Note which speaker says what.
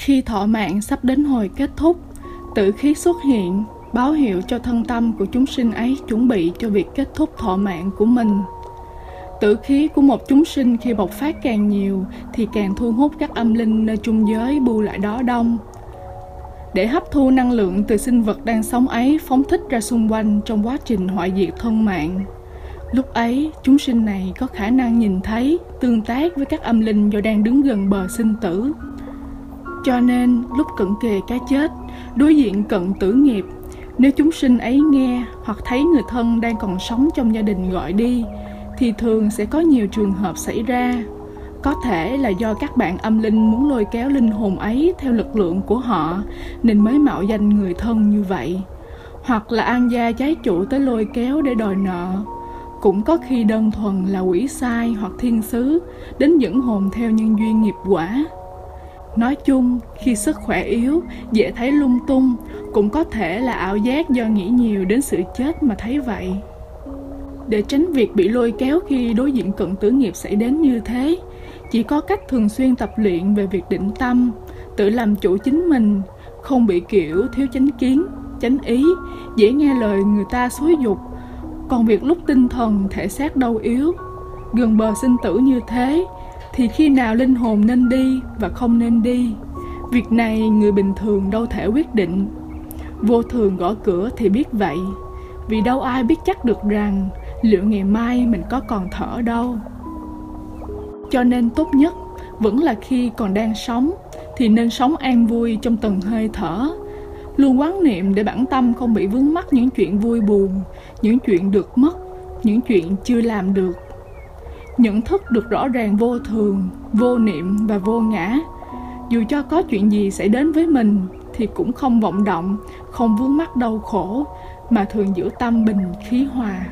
Speaker 1: khi thọ mạng sắp đến hồi kết thúc tử khí xuất hiện, báo hiệu cho thân tâm của chúng sinh ấy chuẩn bị cho việc kết thúc thọ mạng của mình. Tử khí của một chúng sinh khi bộc phát càng nhiều thì càng thu hút các âm linh nơi trung giới bu lại đó đông. Để hấp thu năng lượng từ sinh vật đang sống ấy phóng thích ra xung quanh trong quá trình hoại diệt thân mạng. Lúc ấy, chúng sinh này có khả năng nhìn thấy, tương tác với các âm linh do đang đứng gần bờ sinh tử cho nên lúc cận kề cái chết, đối diện cận tử nghiệp, nếu chúng sinh ấy nghe hoặc thấy người thân đang còn sống trong gia đình gọi đi, thì thường sẽ có nhiều trường hợp xảy ra. Có thể là do các bạn âm linh muốn lôi kéo linh hồn ấy theo lực lượng của họ, nên mới mạo danh người thân như vậy. Hoặc là an gia trái chủ tới lôi kéo để đòi nợ. Cũng có khi đơn thuần là quỷ sai hoặc thiên sứ, đến dẫn hồn theo nhân duyên nghiệp quả nói chung, khi sức khỏe yếu, dễ thấy lung tung, cũng có thể là ảo giác do nghĩ nhiều đến sự chết mà thấy vậy. Để tránh việc bị lôi kéo khi đối diện cận tử nghiệp xảy đến như thế, chỉ có cách thường xuyên tập luyện về việc định tâm, tự làm chủ chính mình, không bị kiểu thiếu chánh kiến, chánh ý, dễ nghe lời người ta xúi dục. Còn việc lúc tinh thần, thể xác đau yếu, gần bờ sinh tử như thế thì khi nào linh hồn nên đi và không nên đi, việc này người bình thường đâu thể quyết định. Vô thường gõ cửa thì biết vậy, vì đâu ai biết chắc được rằng liệu ngày mai mình có còn thở đâu. Cho nên tốt nhất vẫn là khi còn đang sống thì nên sống an vui trong từng hơi thở, luôn quán niệm để bản tâm không bị vướng mắc những chuyện vui buồn, những chuyện được mất, những chuyện chưa làm được nhận thức được rõ ràng vô thường, vô niệm và vô ngã. Dù cho có chuyện gì xảy đến với mình thì cũng không vọng động, không vướng mắc đau khổ, mà thường giữ tâm bình, khí hòa.